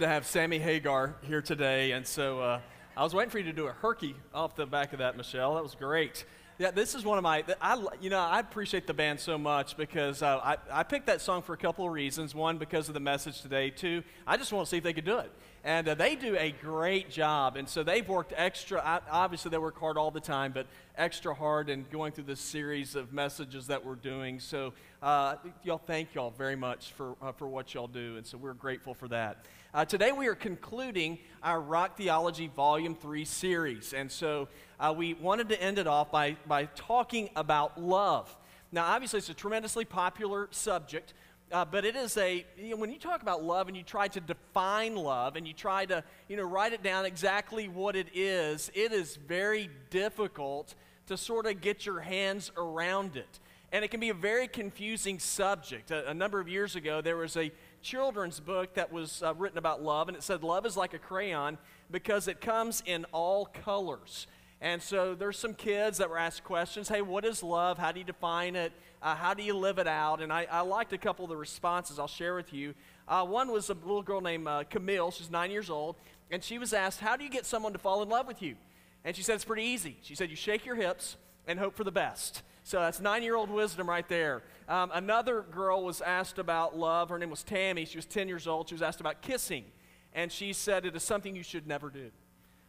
to have Sammy Hagar here today, and so uh, I was waiting for you to do a herky off the back of that, Michelle. That was great. Yeah, this is one of my. I you know I appreciate the band so much because uh, I I picked that song for a couple of reasons. One, because of the message today. Two, I just want to see if they could do it, and uh, they do a great job. And so they've worked extra. Obviously, they work hard all the time, but extra hard in going through this series of messages that we're doing. So uh, y'all, thank y'all very much for uh, for what y'all do, and so we're grateful for that. Uh, today we are concluding our Rock Theology Volume 3 series. And so uh, we wanted to end it off by, by talking about love. Now, obviously, it's a tremendously popular subject, uh, but it is a, you know, when you talk about love and you try to define love and you try to, you know, write it down exactly what it is, it is very difficult to sort of get your hands around it. And it can be a very confusing subject. A, a number of years ago, there was a children's book that was uh, written about love, and it said, Love is like a crayon because it comes in all colors. And so there's some kids that were asked questions Hey, what is love? How do you define it? Uh, how do you live it out? And I, I liked a couple of the responses I'll share with you. Uh, one was a little girl named uh, Camille, she's nine years old, and she was asked, How do you get someone to fall in love with you? And she said, It's pretty easy. She said, You shake your hips and hope for the best. So that's nine year old wisdom right there. Um, another girl was asked about love. Her name was Tammy. She was 10 years old. She was asked about kissing. And she said, It is something you should never do.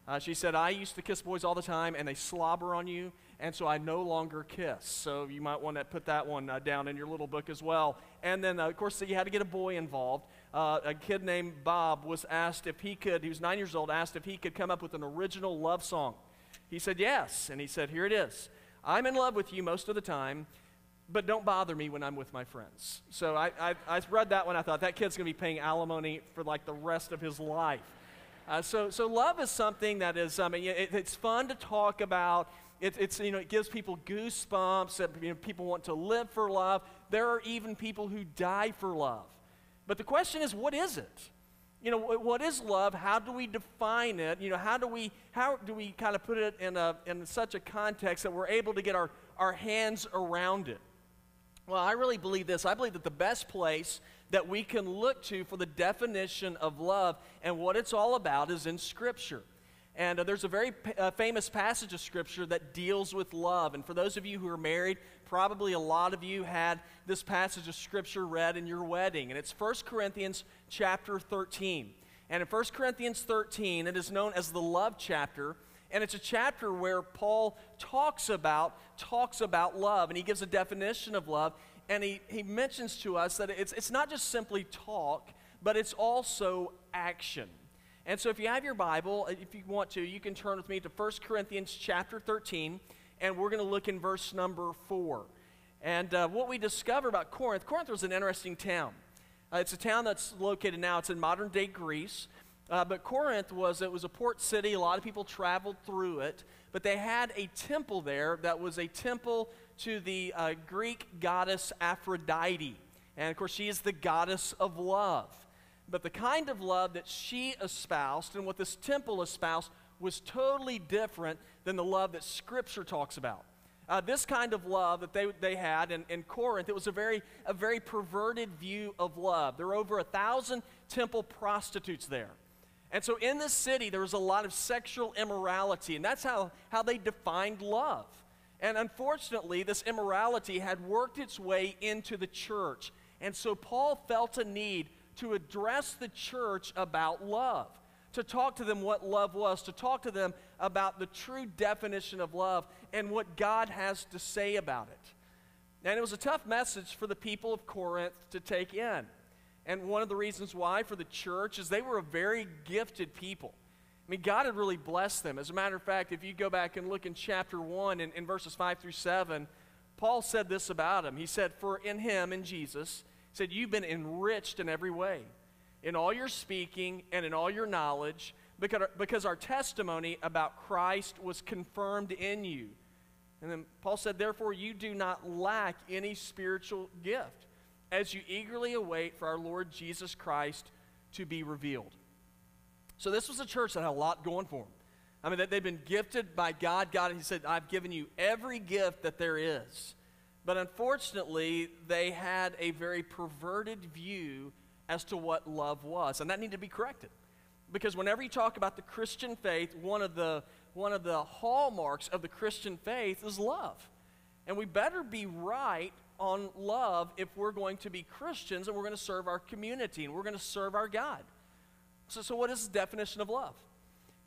Uh, she said, I used to kiss boys all the time and they slobber on you, and so I no longer kiss. So you might want to put that one uh, down in your little book as well. And then, uh, of course, you had to get a boy involved. Uh, a kid named Bob was asked if he could, he was nine years old, asked if he could come up with an original love song. He said, Yes. And he said, Here it is. I'm in love with you most of the time, but don't bother me when I'm with my friends. So I, I, I read that one. I thought that kid's going to be paying alimony for like the rest of his life. Uh, so, so love is something that is, I mean, it, it's fun to talk about. It, it's, you know, it gives people goosebumps. That, you know, people want to live for love. There are even people who die for love. But the question is, what is it? You know, what is love? How do we define it? You know, how do we, how do we kind of put it in, a, in such a context that we're able to get our, our hands around it? Well, I really believe this. I believe that the best place that we can look to for the definition of love and what it's all about is in Scripture. And uh, there's a very uh, famous passage of Scripture that deals with love. And for those of you who are married, probably a lot of you had this passage of Scripture read in your wedding. And it's 1 Corinthians chapter 13. And in 1 Corinthians 13, it is known as the love chapter. And it's a chapter where Paul talks about, talks about love. And he gives a definition of love. And he, he mentions to us that it's, it's not just simply talk, but it's also action. And so if you have your Bible, uh, if you want to, you can turn with me to 1 Corinthians chapter 13, and we're going to look in verse number 4. And uh, what we discover about Corinth, Corinth was an interesting town. Uh, it's a town that's located now, it's in modern day Greece. Uh, but Corinth was, it was a port city. A lot of people traveled through it. But they had a temple there that was a temple to the uh, Greek goddess Aphrodite. And of course, she is the goddess of love. But the kind of love that she espoused and what this temple espoused was totally different than the love that Scripture talks about. Uh, this kind of love that they, they had in, in Corinth, it was a very, a very perverted view of love. There were over a thousand temple prostitutes there. And so in this city, there was a lot of sexual immorality, and that's how, how they defined love. And unfortunately, this immorality had worked its way into the church. And so Paul felt a need to address the church about love, to talk to them what love was, to talk to them about the true definition of love and what God has to say about it. And it was a tough message for the people of Corinth to take in. And one of the reasons why for the church is they were a very gifted people. I mean, God had really blessed them. As a matter of fact, if you go back and look in chapter 1 in, in verses 5 through 7, Paul said this about him. He said, For in him, in Jesus, said, You've been enriched in every way, in all your speaking and in all your knowledge, because, because our testimony about Christ was confirmed in you. And then Paul said, Therefore, you do not lack any spiritual gift as you eagerly await for our Lord Jesus Christ to be revealed. So, this was a church that had a lot going for them. I mean, they've been gifted by God. God, He said, I've given you every gift that there is. But unfortunately, they had a very perverted view as to what love was. And that needed to be corrected. Because whenever you talk about the Christian faith, one of the, one of the hallmarks of the Christian faith is love. And we better be right on love if we're going to be Christians and we're going to serve our community and we're going to serve our God. So, so what is the definition of love?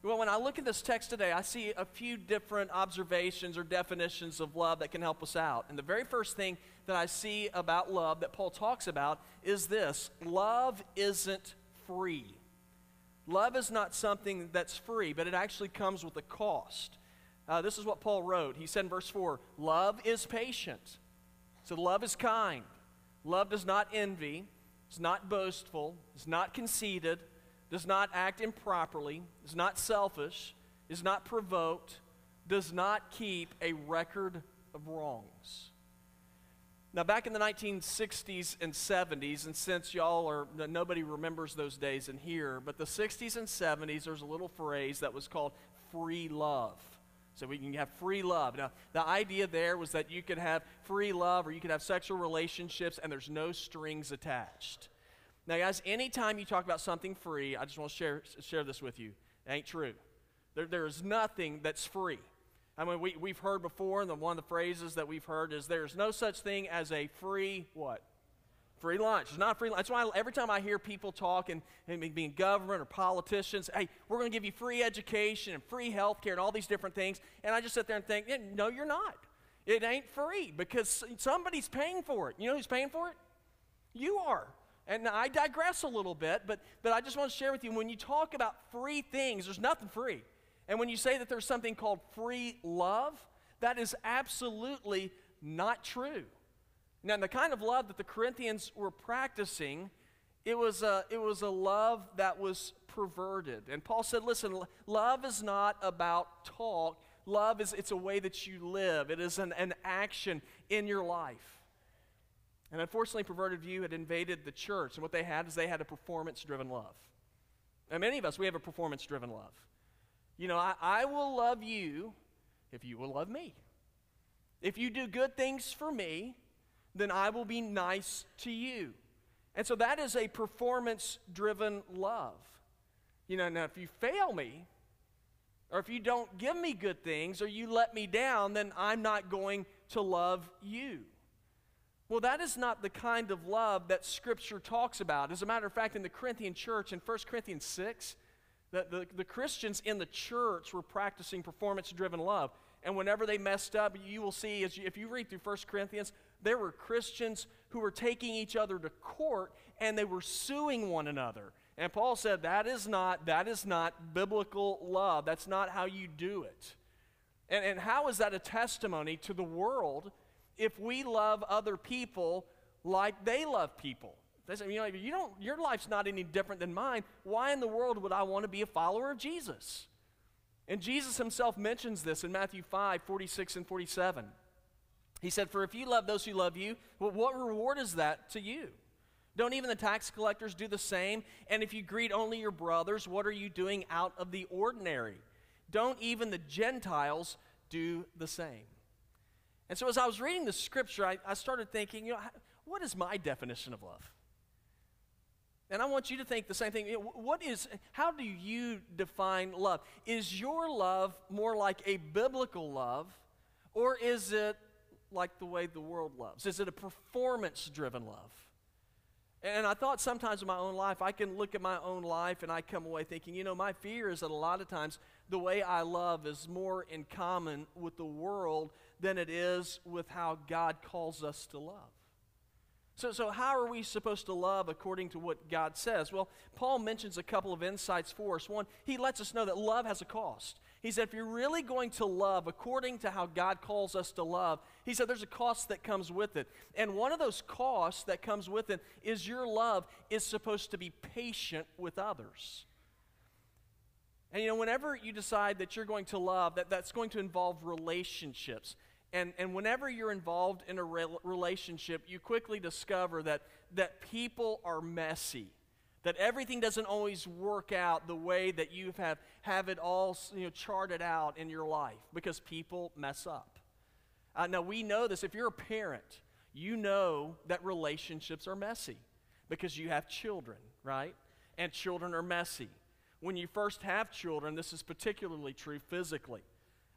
Well, when I look at this text today, I see a few different observations or definitions of love that can help us out. And the very first thing that I see about love that Paul talks about is this love isn't free. Love is not something that's free, but it actually comes with a cost. Uh, this is what Paul wrote. He said in verse 4 Love is patient. So, love is kind. Love does not envy, it's not boastful, it's not conceited does not act improperly, is not selfish, is not provoked, does not keep a record of wrongs. Now, back in the 1960s and 70s, and since y'all are, nobody remembers those days in here, but the 60s and 70s, there's a little phrase that was called free love. So we can have free love. Now, the idea there was that you could have free love or you could have sexual relationships and there's no strings attached. Now, guys, anytime you talk about something free, I just want to share, share this with you. It ain't true. There, there is nothing that's free. I mean, we, we've heard before, and the, one of the phrases that we've heard is there's no such thing as a free what? Free lunch. It's not free lunch. That's why every time I hear people talk and, being government or politicians, hey, we're going to give you free education and free health care and all these different things. And I just sit there and think, no, you're not. It ain't free because somebody's paying for it. You know who's paying for it? You are. And I digress a little bit, but, but I just want to share with you when you talk about free things, there's nothing free. And when you say that there's something called free love, that is absolutely not true. Now, the kind of love that the Corinthians were practicing, it was a, it was a love that was perverted. And Paul said, listen, love is not about talk. Love is it's a way that you live. It is an, an action in your life. And unfortunately, perverted view had invaded the church. And what they had is they had a performance driven love. And many of us, we have a performance driven love. You know, I, I will love you if you will love me. If you do good things for me, then I will be nice to you. And so that is a performance driven love. You know, now if you fail me, or if you don't give me good things, or you let me down, then I'm not going to love you. Well, that is not the kind of love that Scripture talks about. As a matter of fact, in the Corinthian church, in 1 Corinthians 6, the, the, the Christians in the church were practicing performance driven love. And whenever they messed up, you will see, as you, if you read through 1 Corinthians, there were Christians who were taking each other to court and they were suing one another. And Paul said that is not that is not biblical love. That's not how you do it. And, and how is that a testimony to the world if we love other people like they love people? Say, you know, you don't, your life's not any different than mine. Why in the world would I want to be a follower of Jesus? And Jesus himself mentions this in Matthew 5 46 and 47. He said, For if you love those who love you, well, what reward is that to you? Don't even the tax collectors do the same? And if you greet only your brothers, what are you doing out of the ordinary? Don't even the Gentiles do the same? And so as I was reading the scripture, I, I started thinking, you know, what is my definition of love? And I want you to think the same thing. What is, how do you define love? Is your love more like a biblical love, or is it like the way the world loves? Is it a performance driven love? And I thought sometimes in my own life, I can look at my own life and I come away thinking, you know, my fear is that a lot of times the way I love is more in common with the world than it is with how God calls us to love. So, so how are we supposed to love according to what God says? Well, Paul mentions a couple of insights for us. One, he lets us know that love has a cost. He said, if you're really going to love according to how God calls us to love, he said there's a cost that comes with it. And one of those costs that comes with it is your love is supposed to be patient with others. And you know, whenever you decide that you're going to love, that, that's going to involve relationships. And, and whenever you're involved in a re- relationship, you quickly discover that, that people are messy that everything doesn't always work out the way that you have, have it all you know, charted out in your life because people mess up. Uh, now, we know this. If you're a parent, you know that relationships are messy because you have children, right? And children are messy. When you first have children, this is particularly true physically.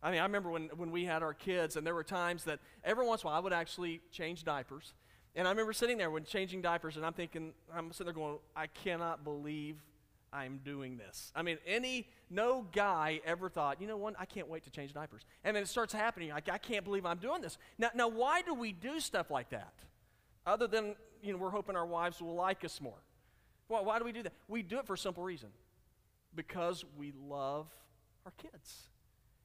I mean, I remember when, when we had our kids, and there were times that every once in a while I would actually change diapers. And I remember sitting there when changing diapers, and I'm thinking, I'm sitting there going, I cannot believe I'm doing this. I mean, any, no guy ever thought, you know what, I can't wait to change diapers. And then it starts happening. Like, I can't believe I'm doing this. Now, now, why do we do stuff like that? Other than, you know, we're hoping our wives will like us more. Well, why do we do that? We do it for a simple reason because we love our kids.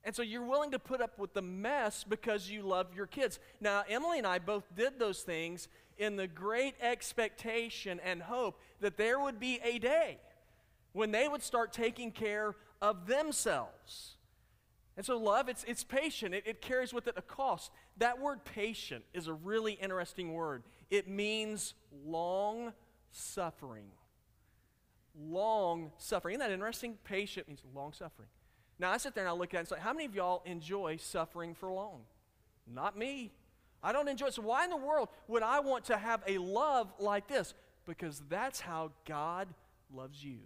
And so you're willing to put up with the mess because you love your kids. Now, Emily and I both did those things in the great expectation and hope that there would be a day when they would start taking care of themselves. And so, love, it's, it's patient. It, it carries with it a cost. That word patient is a really interesting word. It means long suffering. Long suffering. Isn't that interesting? Patient means long suffering. Now, I sit there and I look at it and say, how many of y'all enjoy suffering for long? Not me. I don't enjoy it. So, why in the world would I want to have a love like this? Because that's how God loves you.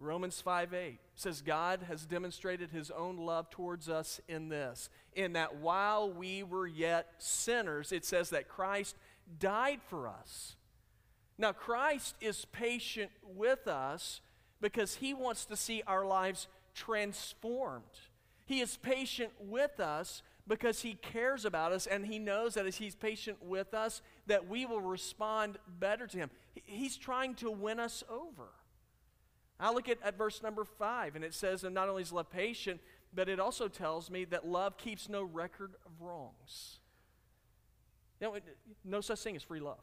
Romans 5 8 says, God has demonstrated his own love towards us in this, in that while we were yet sinners, it says that Christ died for us. Now, Christ is patient with us because he wants to see our lives transformed. He is patient with us because he cares about us and he knows that as he's patient with us that we will respond better to him. He's trying to win us over. I look at, at verse number five, and it says, and not only is love patient, but it also tells me that love keeps no record of wrongs. You know, no such thing as free love.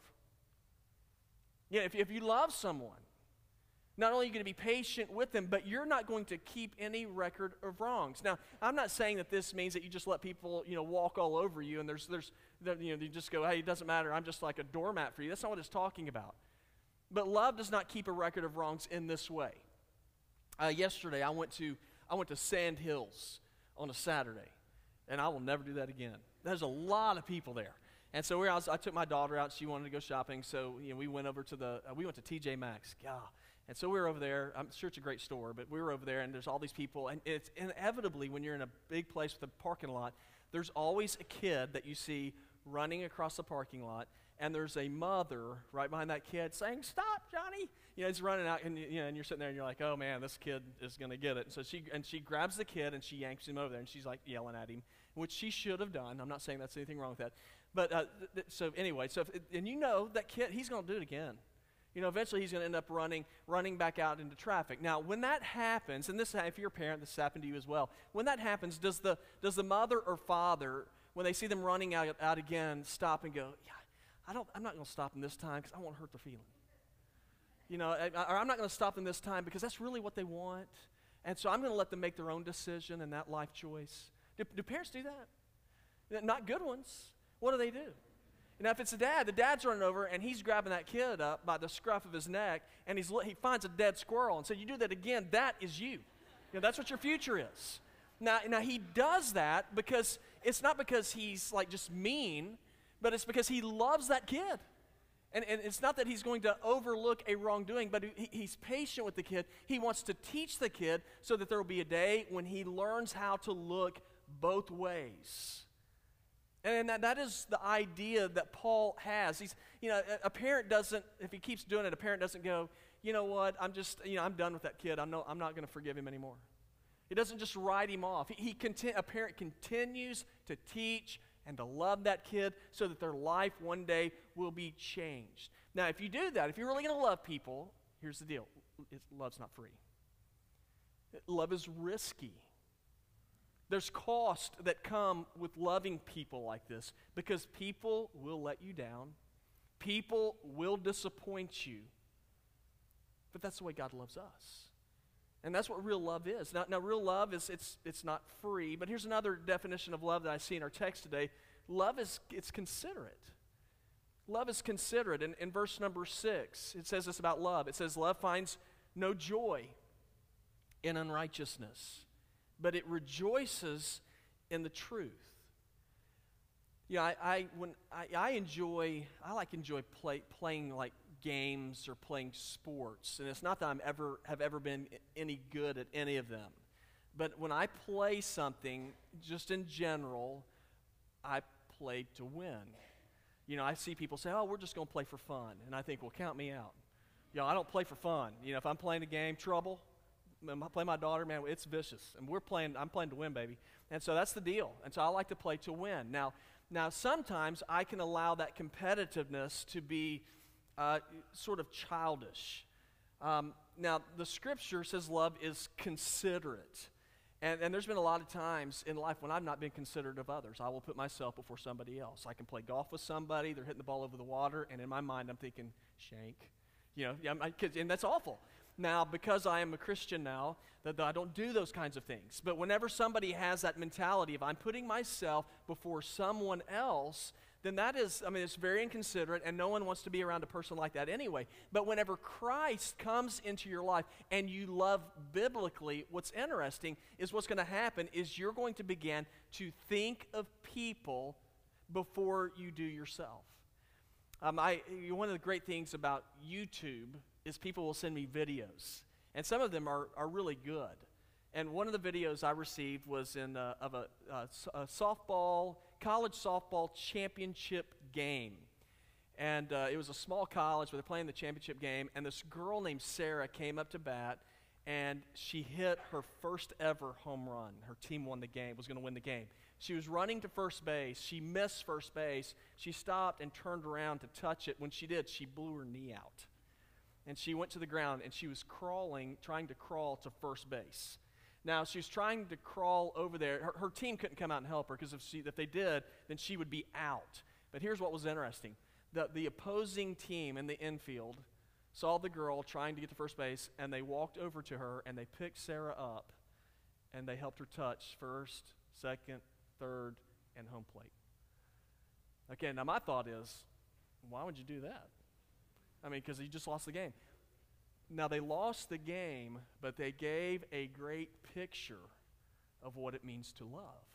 Yeah, if, if you love someone, Not only are you going to be patient with them, but you're not going to keep any record of wrongs. Now, I'm not saying that this means that you just let people, you know, walk all over you and there's, there's, you know, you just go, hey, it doesn't matter. I'm just like a doormat for you. That's not what it's talking about. But love does not keep a record of wrongs in this way. Uh, yesterday, I went to I went to Sand Hills on a Saturday, and I will never do that again. There's a lot of people there. And so we I, was, I took my daughter out. She wanted to go shopping. So you know, we went over to the, uh, we went to TJ Maxx. God. And so we were over there. I'm sure it's a great store, but we were over there, and there's all these people. And it's inevitably, when you're in a big place with a parking lot, there's always a kid that you see running across the parking lot and there's a mother right behind that kid saying, "Stop, Johnny!" You know, he's running out, and you know, and you're sitting there, and you're like, "Oh man, this kid is going to get it." And so she and she grabs the kid and she yanks him over there, and she's like yelling at him, which she should have done. I'm not saying that's anything wrong with that, but uh, th- th- so anyway, so if, and you know that kid, he's going to do it again. You know, eventually he's going to end up running, running back out into traffic. Now, when that happens, and this, if you're a parent, this happened to you as well. When that happens, does the does the mother or father, when they see them running out, out again, stop and go, "Yeah, I don't, I'm not going to stop them this time because I won't hurt their feeling. You know, or I'm not going to stop them this time because that's really what they want. And so I'm going to let them make their own decision and that life choice. Do, do parents do that? Not good ones. What do they do? Now, if it's a dad, the dad's running over and he's grabbing that kid up by the scruff of his neck and he's, he finds a dead squirrel and said, You do that again, that is you. you know, that's what your future is. Now, now, he does that because it's not because he's like just mean, but it's because he loves that kid. And, and it's not that he's going to overlook a wrongdoing, but he, he's patient with the kid. He wants to teach the kid so that there will be a day when he learns how to look both ways. And that, that is the idea that Paul has. He's, you know, a, parent doesn't, if he keeps doing it, a parent doesn't go, you know what, I'm just, you know, I'm done with that kid. I'm, no, I'm not going to forgive him anymore. He doesn't just write him off. He, he conti- a parent continues to teach and to love that kid so that their life one day will be changed. Now, if you do that, if you're really going to love people, here's the deal love's not free. Love is risky. There's cost that come with loving people like this because people will let you down. People will disappoint you. But that's the way God loves us. And that's what real love is. Now, now real love is it's it's not free, but here's another definition of love that I see in our text today. Love is it's considerate. Love is considerate. And in verse number six, it says this about love. It says, Love finds no joy in unrighteousness, but it rejoices in the truth. Yeah, I, I when I, I enjoy I like enjoy play, playing like games or playing sports. And it's not that I'm ever have ever been any good at any of them. But when I play something, just in general, I play to win. You know, I see people say, "Oh, we're just going to play for fun," and I think, "Well, count me out." You know, I don't play for fun. You know, if I'm playing a game, trouble. I play my daughter, man, it's vicious, and we're playing. I'm playing to win, baby, and so that's the deal. And so I like to play to win. Now, now sometimes I can allow that competitiveness to be uh, sort of childish. Um, now, the scripture says love is considerate. And, and there's been a lot of times in life when I've not been considerate of others. I will put myself before somebody else. I can play golf with somebody, they're hitting the ball over the water, and in my mind, I'm thinking, shank. You know, yeah my kids, and that's awful. Now, because I am a Christian now, that I don't do those kinds of things. But whenever somebody has that mentality of I'm putting myself before someone else, then that is, I mean, it's very inconsiderate, and no one wants to be around a person like that anyway. But whenever Christ comes into your life and you love biblically, what's interesting is what's going to happen is you're going to begin to think of people before you do yourself. Um, I, one of the great things about YouTube is people will send me videos, and some of them are, are really good. And one of the videos I received was in, uh, of a, uh, a softball college softball championship game. And uh, it was a small college where they're playing the championship game. And this girl named Sarah came up to bat and she hit her first ever home run. Her team won the game, was going to win the game. She was running to first base. She missed first base. She stopped and turned around to touch it. When she did, she blew her knee out. And she went to the ground and she was crawling, trying to crawl to first base. Now, she's trying to crawl over there. Her, her team couldn't come out and help her because if, she, if they did, then she would be out. But here's what was interesting the, the opposing team in the infield saw the girl trying to get to first base, and they walked over to her and they picked Sarah up and they helped her touch first, second, third, and home plate. Okay, now my thought is, why would you do that? I mean, because he just lost the game. Now, they lost the game, but they gave a great picture of what it means to love.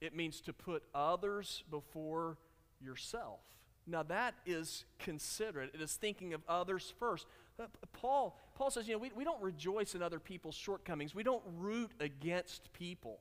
It means to put others before yourself. Now, that is considerate. It is thinking of others first. Uh, Paul, Paul says, you know, we, we don't rejoice in other people's shortcomings, we don't root against people.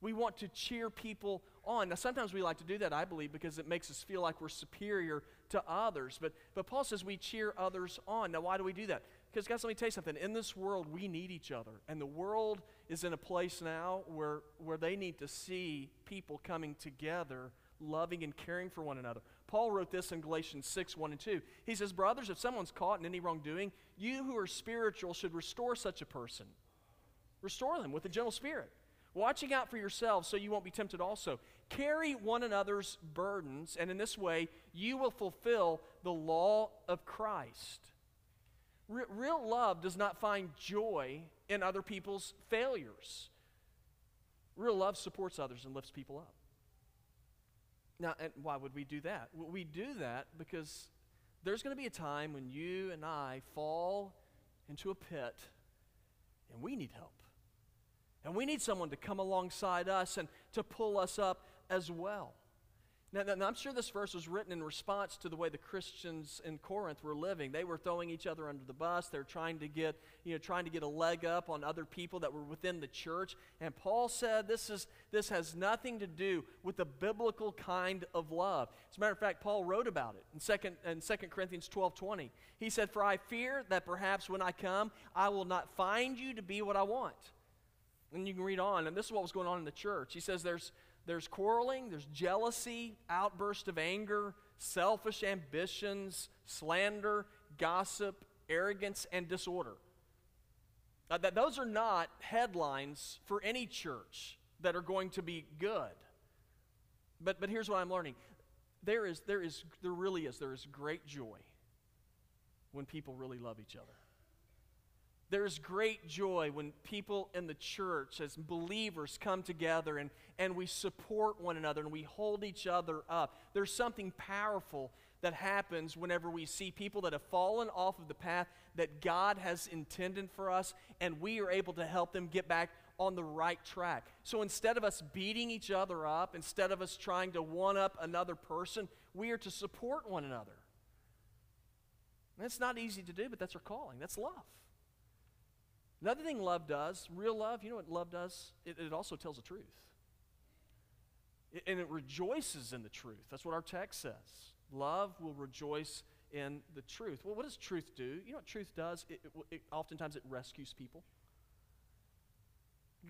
We want to cheer people on. Now, sometimes we like to do that, I believe, because it makes us feel like we're superior to others. But, but Paul says we cheer others on. Now, why do we do that? Because, guys, let me tell you something. In this world, we need each other. And the world is in a place now where, where they need to see people coming together, loving and caring for one another. Paul wrote this in Galatians 6 1 and 2. He says, Brothers, if someone's caught in any wrongdoing, you who are spiritual should restore such a person. Restore them with a gentle spirit watching out for yourselves so you won't be tempted also. Carry one another's burdens, and in this way you will fulfill the law of Christ. Re- real love does not find joy in other people's failures. Real love supports others and lifts people up. Now, and why would we do that? Well, we do that because there's going to be a time when you and I fall into a pit and we need help. And we need someone to come alongside us and to pull us up as well. Now, now, I'm sure this verse was written in response to the way the Christians in Corinth were living. They were throwing each other under the bus. They're trying to get, you know, trying to get a leg up on other people that were within the church. And Paul said this, is, this has nothing to do with the biblical kind of love. As a matter of fact, Paul wrote about it in 2, in 2 Corinthians 12 20. He said, For I fear that perhaps when I come, I will not find you to be what I want and you can read on, and this is what was going on in the church. He says there's, there's quarreling, there's jealousy, outburst of anger, selfish ambitions, slander, gossip, arrogance, and disorder. That those are not headlines for any church that are going to be good. But, but here's what I'm learning there, is, there, is, there really is, there is great joy when people really love each other. There's great joy when people in the church, as believers, come together and, and we support one another and we hold each other up. There's something powerful that happens whenever we see people that have fallen off of the path that God has intended for us, and we are able to help them get back on the right track. So instead of us beating each other up, instead of us trying to one up another person, we are to support one another. And it's not easy to do, but that's our calling. That's love. Another thing love does, real love, you know what love does? It, it also tells the truth. It, and it rejoices in the truth. That's what our text says. Love will rejoice in the truth. Well, what does truth do? You know what truth does? It, it, oftentimes it rescues people.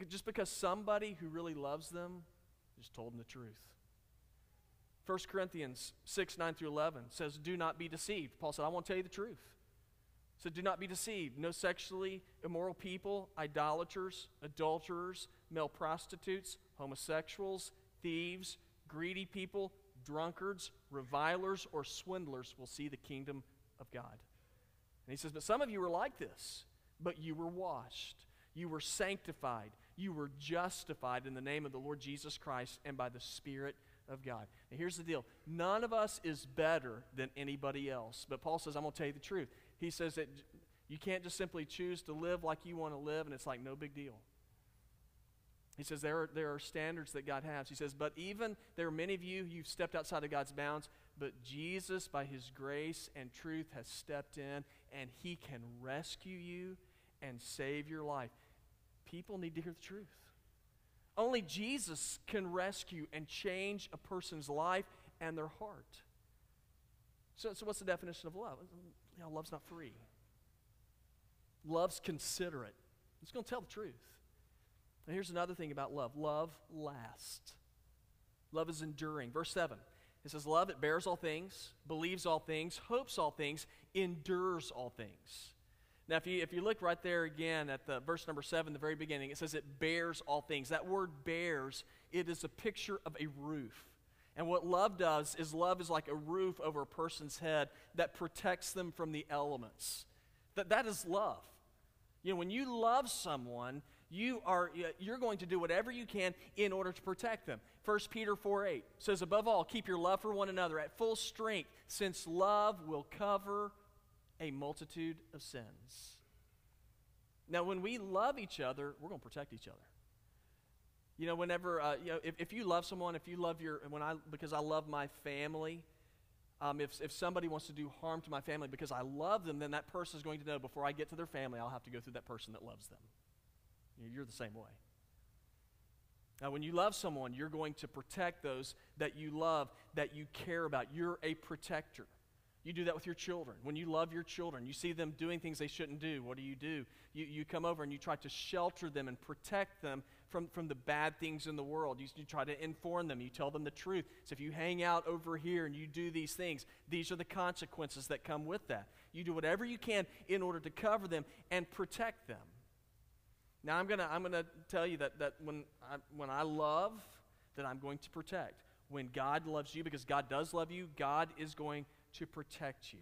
Just because somebody who really loves them just told them the truth. 1 Corinthians 6, 9 through 11 says, Do not be deceived. Paul said, I want to tell you the truth. So do not be deceived. No sexually immoral people, idolaters, adulterers, male prostitutes, homosexuals, thieves, greedy people, drunkards, revilers, or swindlers will see the kingdom of God. And he says, But some of you are like this, but you were washed, you were sanctified, you were justified in the name of the Lord Jesus Christ and by the Spirit of God. And here's the deal none of us is better than anybody else. But Paul says, I'm going to tell you the truth he says that you can't just simply choose to live like you want to live and it's like no big deal. He says there are, there are standards that God has. He says, but even there are many of you you've stepped outside of God's bounds, but Jesus, by his grace and truth, has stepped in and he can rescue you and save your life. People need to hear the truth. Only Jesus can rescue and change a person's life and their heart. So, so what's the definition of love? you know, love's not free. Love's considerate. It's going to tell the truth. And here's another thing about love love lasts. Love is enduring. Verse 7 it says, Love, it bears all things, believes all things, hopes all things, endures all things. Now, if you, if you look right there again at the verse number 7, the very beginning, it says it bears all things. That word bears, it is a picture of a roof. And what love does is love is like a roof over a person's head that protects them from the elements. That, that is love. You know, when you love someone, you are you're going to do whatever you can in order to protect them 1 peter 4 8 says above all keep your love for one another at full strength since love will cover a multitude of sins now when we love each other we're going to protect each other you know whenever uh, you know if, if you love someone if you love your when i because i love my family um, if, if somebody wants to do harm to my family because i love them then that person is going to know before i get to their family i'll have to go through that person that loves them you're the same way. Now, when you love someone, you're going to protect those that you love, that you care about. You're a protector. You do that with your children. When you love your children, you see them doing things they shouldn't do. What do you do? You, you come over and you try to shelter them and protect them from, from the bad things in the world. You, you try to inform them. You tell them the truth. So if you hang out over here and you do these things, these are the consequences that come with that. You do whatever you can in order to cover them and protect them. Now I'm gonna I'm gonna tell you that that when I, when I love, that I'm going to protect. When God loves you, because God does love you, God is going to protect you.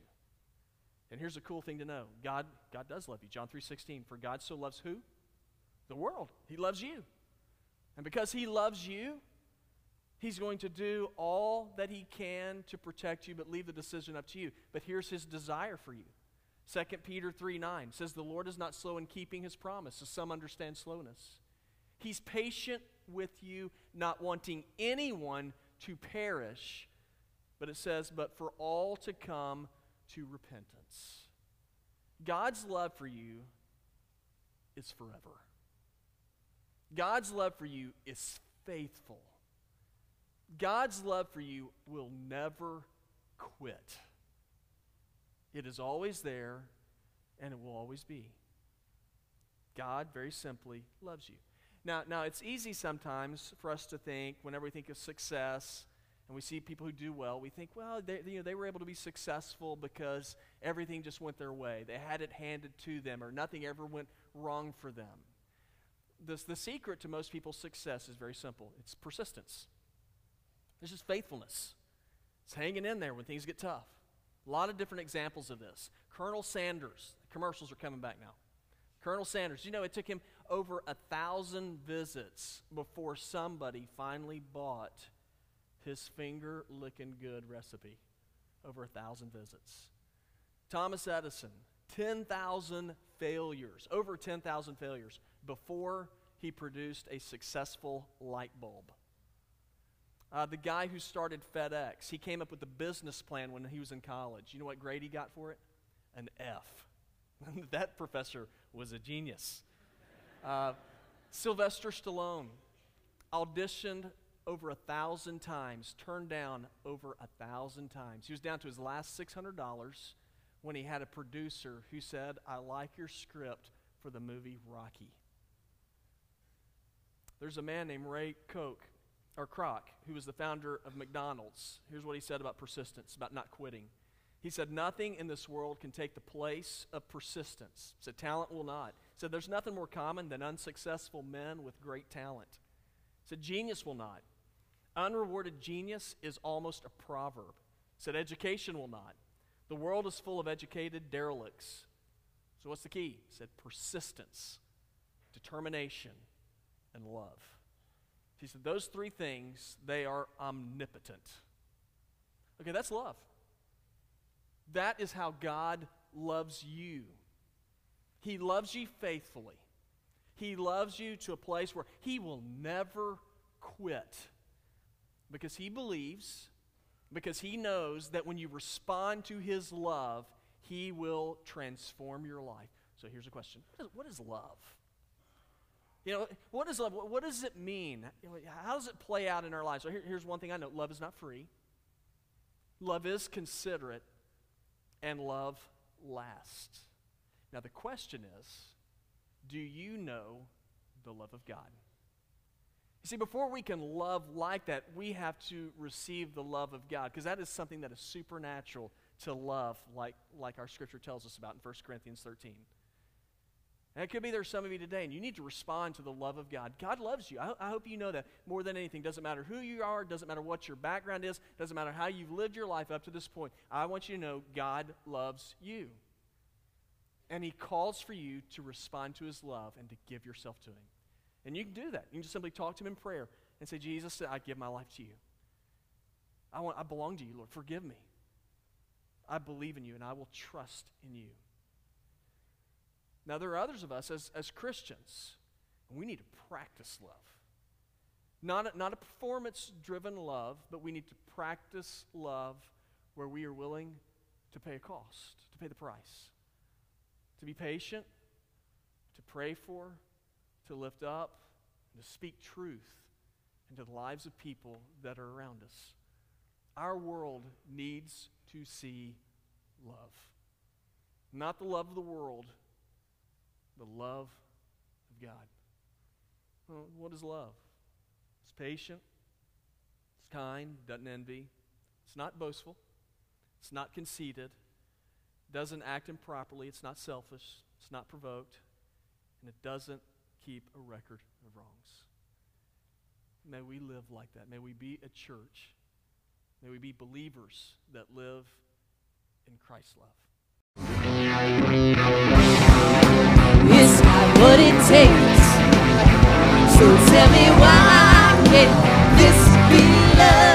And here's a cool thing to know: God God does love you. John three sixteen. For God so loves who? The world. He loves you, and because He loves you, He's going to do all that He can to protect you, but leave the decision up to you. But here's His desire for you 2 Peter 3 9 says, The Lord is not slow in keeping his promise, as some understand slowness. He's patient with you, not wanting anyone to perish, but it says, but for all to come to repentance. God's love for you is forever. God's love for you is faithful. God's love for you will never quit. It is always there, and it will always be. God, very simply, loves you. Now, now, it's easy sometimes for us to think, whenever we think of success, and we see people who do well, we think, well, they, you know, they were able to be successful because everything just went their way. They had it handed to them, or nothing ever went wrong for them. This, the secret to most people's success is very simple it's persistence, it's just faithfulness, it's hanging in there when things get tough. A lot of different examples of this. Colonel Sanders, commercials are coming back now. Colonel Sanders, you know, it took him over a thousand visits before somebody finally bought his finger licking good recipe. Over a thousand visits. Thomas Edison, 10,000 failures, over 10,000 failures before he produced a successful light bulb. Uh, the guy who started FedEx, he came up with a business plan when he was in college. You know what grade he got for it? An F. that professor was a genius. Uh, Sylvester Stallone auditioned over a thousand times, turned down over a thousand times. He was down to his last $600 when he had a producer who said, I like your script for the movie Rocky. There's a man named Ray Koch or Kroc, who was the founder of McDonald's, here's what he said about persistence, about not quitting. He said, Nothing in this world can take the place of persistence. He said, Talent will not. He said, There's nothing more common than unsuccessful men with great talent. He said, Genius will not. Unrewarded genius is almost a proverb. He said, Education will not. The world is full of educated derelicts. So, what's the key? He said, Persistence, determination, and love. He said, Those three things, they are omnipotent. Okay, that's love. That is how God loves you. He loves you faithfully. He loves you to a place where He will never quit because He believes, because He knows that when you respond to His love, He will transform your life. So here's a question What is, what is love? You know, what is love? What does it mean? How does it play out in our lives? So here, here's one thing I know love is not free, love is considerate, and love lasts. Now, the question is do you know the love of God? You see, before we can love like that, we have to receive the love of God because that is something that is supernatural to love, like, like our scripture tells us about in 1 Corinthians 13. And it could be there's some of you today, and you need to respond to the love of God. God loves you. I, I hope you know that more than anything. Doesn't matter who you are, doesn't matter what your background is, doesn't matter how you've lived your life up to this point. I want you to know God loves you. And He calls for you to respond to His love and to give yourself to Him. And you can do that. You can just simply talk to Him in prayer and say, Jesus, I give my life to you. I, want, I belong to you, Lord. Forgive me. I believe in you, and I will trust in you. Now, there are others of us as, as Christians, and we need to practice love. Not a, not a performance driven love, but we need to practice love where we are willing to pay a cost, to pay the price, to be patient, to pray for, to lift up, and to speak truth into the lives of people that are around us. Our world needs to see love. Not the love of the world, the love of God. Well, what is love? It's patient, it's kind, doesn't envy, it's not boastful, it's not conceited, doesn't act improperly, it's not selfish, it's not provoked, and it doesn't keep a record of wrongs. May we live like that. May we be a church. May we be believers that live in Christ's love. So tell me why can't this be love?